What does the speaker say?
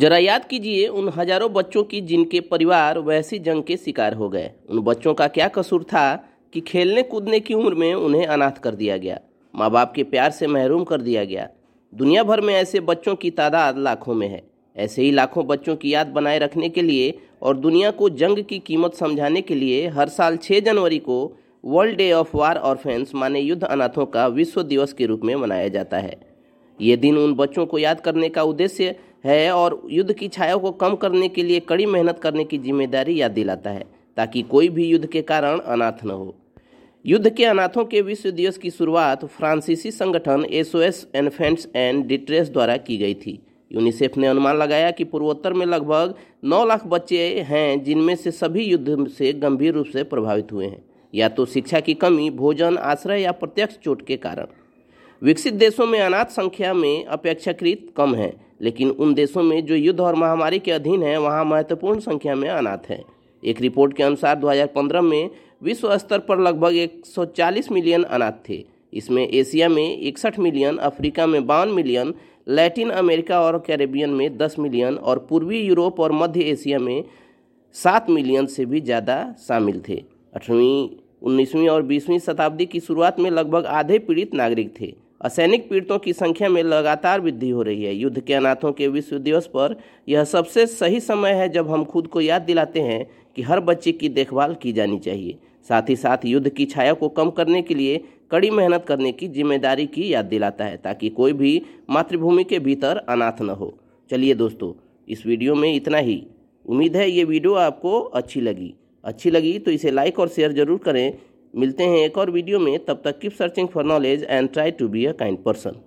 जरा याद कीजिए, उन हज़ारों बच्चों की जिनके परिवार वैसी जंग के शिकार हो गए। उन बच्चों का क्या कसूर था कि खेलने कूदने की उम्र में उन्हें अनाथ कर दिया गया। माँ बाप के प्यार से महरूम कर दिया गया। दुनिया भर में ऐसे बच्चों की तादाद लाखों में है। ऐसे ही लाखों बच्चों की याद बनाए रखने के लिए और दुनिया को जंग की कीमत समझाने के लिए हर साल 6 जनवरी को world day of war orphans, माने युद्ध अनाथों का विश्व दिवस के रूप में मनाया जाता है। ये दिन उन बच्चों को याद करने का उद्देश्य है और युद्ध की छाया को कम करने के लिए कड़ी मेहनत करने की ज़िम्मेदारी याद दिलाता है, ताकि कोई भी युद्ध के कारण अनाथ न हो। युद्ध के अनाथों के विश्व दिवस की शुरुआत फ्रांसीसी संगठन एसओएस, एनफेंट्स एंड डिट्रेस द्वारा की गई थी। यूनिसेफ ने अनुमान लगाया कि पूर्वोत्तर में लगभग 9 लाख बच्चे हैं, जिनमें से सभी युद्ध से गंभीर रूप से प्रभावित हुए हैं, या तो शिक्षा की कमी, भोजन, आश्रय या प्रत्यक्ष चोट के कारण। विकसित देशों में अनाथ संख्या में अपेक्षाकृत कम है लेकिन उन देशों में जो युद्ध और महामारी के अधीन है, वहाँ महत्वपूर्ण संख्या में अनाथ हैं। एक रिपोर्ट के अनुसार 2015 में विश्व स्तर पर लगभग 140 मिलियन अनाथ थे। इसमें एशिया में इकसठ मिलियन, अफ्रीका में बावन मिलियन, लैटिन अमेरिका और कैरेबियन में 10 मिलियन और पूर्वी यूरोप और मध्य एशिया में सात मिलियन से भी ज़्यादा शामिल थे। अठवीं उन्नीसवीं और बीसवीं शताब्दी की शुरुआत में लगभग आधे पीड़ित नागरिक थे। असैनिक पीड़ितों की संख्या में लगातार वृद्धि हो रही है। युद्ध के अनाथों के विश्व दिवस पर यह सबसे सही समय है जब हम खुद को याद दिलाते हैं कि हर बच्चे की देखभाल की जानी चाहिए। साथ ही साथ युद्ध की छाया को कम करने के लिए कड़ी मेहनत करने की ज़िम्मेदारी की याद दिलाता है, ताकि कोई भी मातृभूमि के भीतर अनाथ न हो। चलिए दोस्तों, इस वीडियो में इतना ही। उम्मीद है ये वीडियो आपको अच्छी लगी। अच्छी लगी तो इसे लाइक और शेयर ज़रूर करें। मिलते हैं एक और वीडियो में, तब तक keep searching for knowledge and try to be a kind person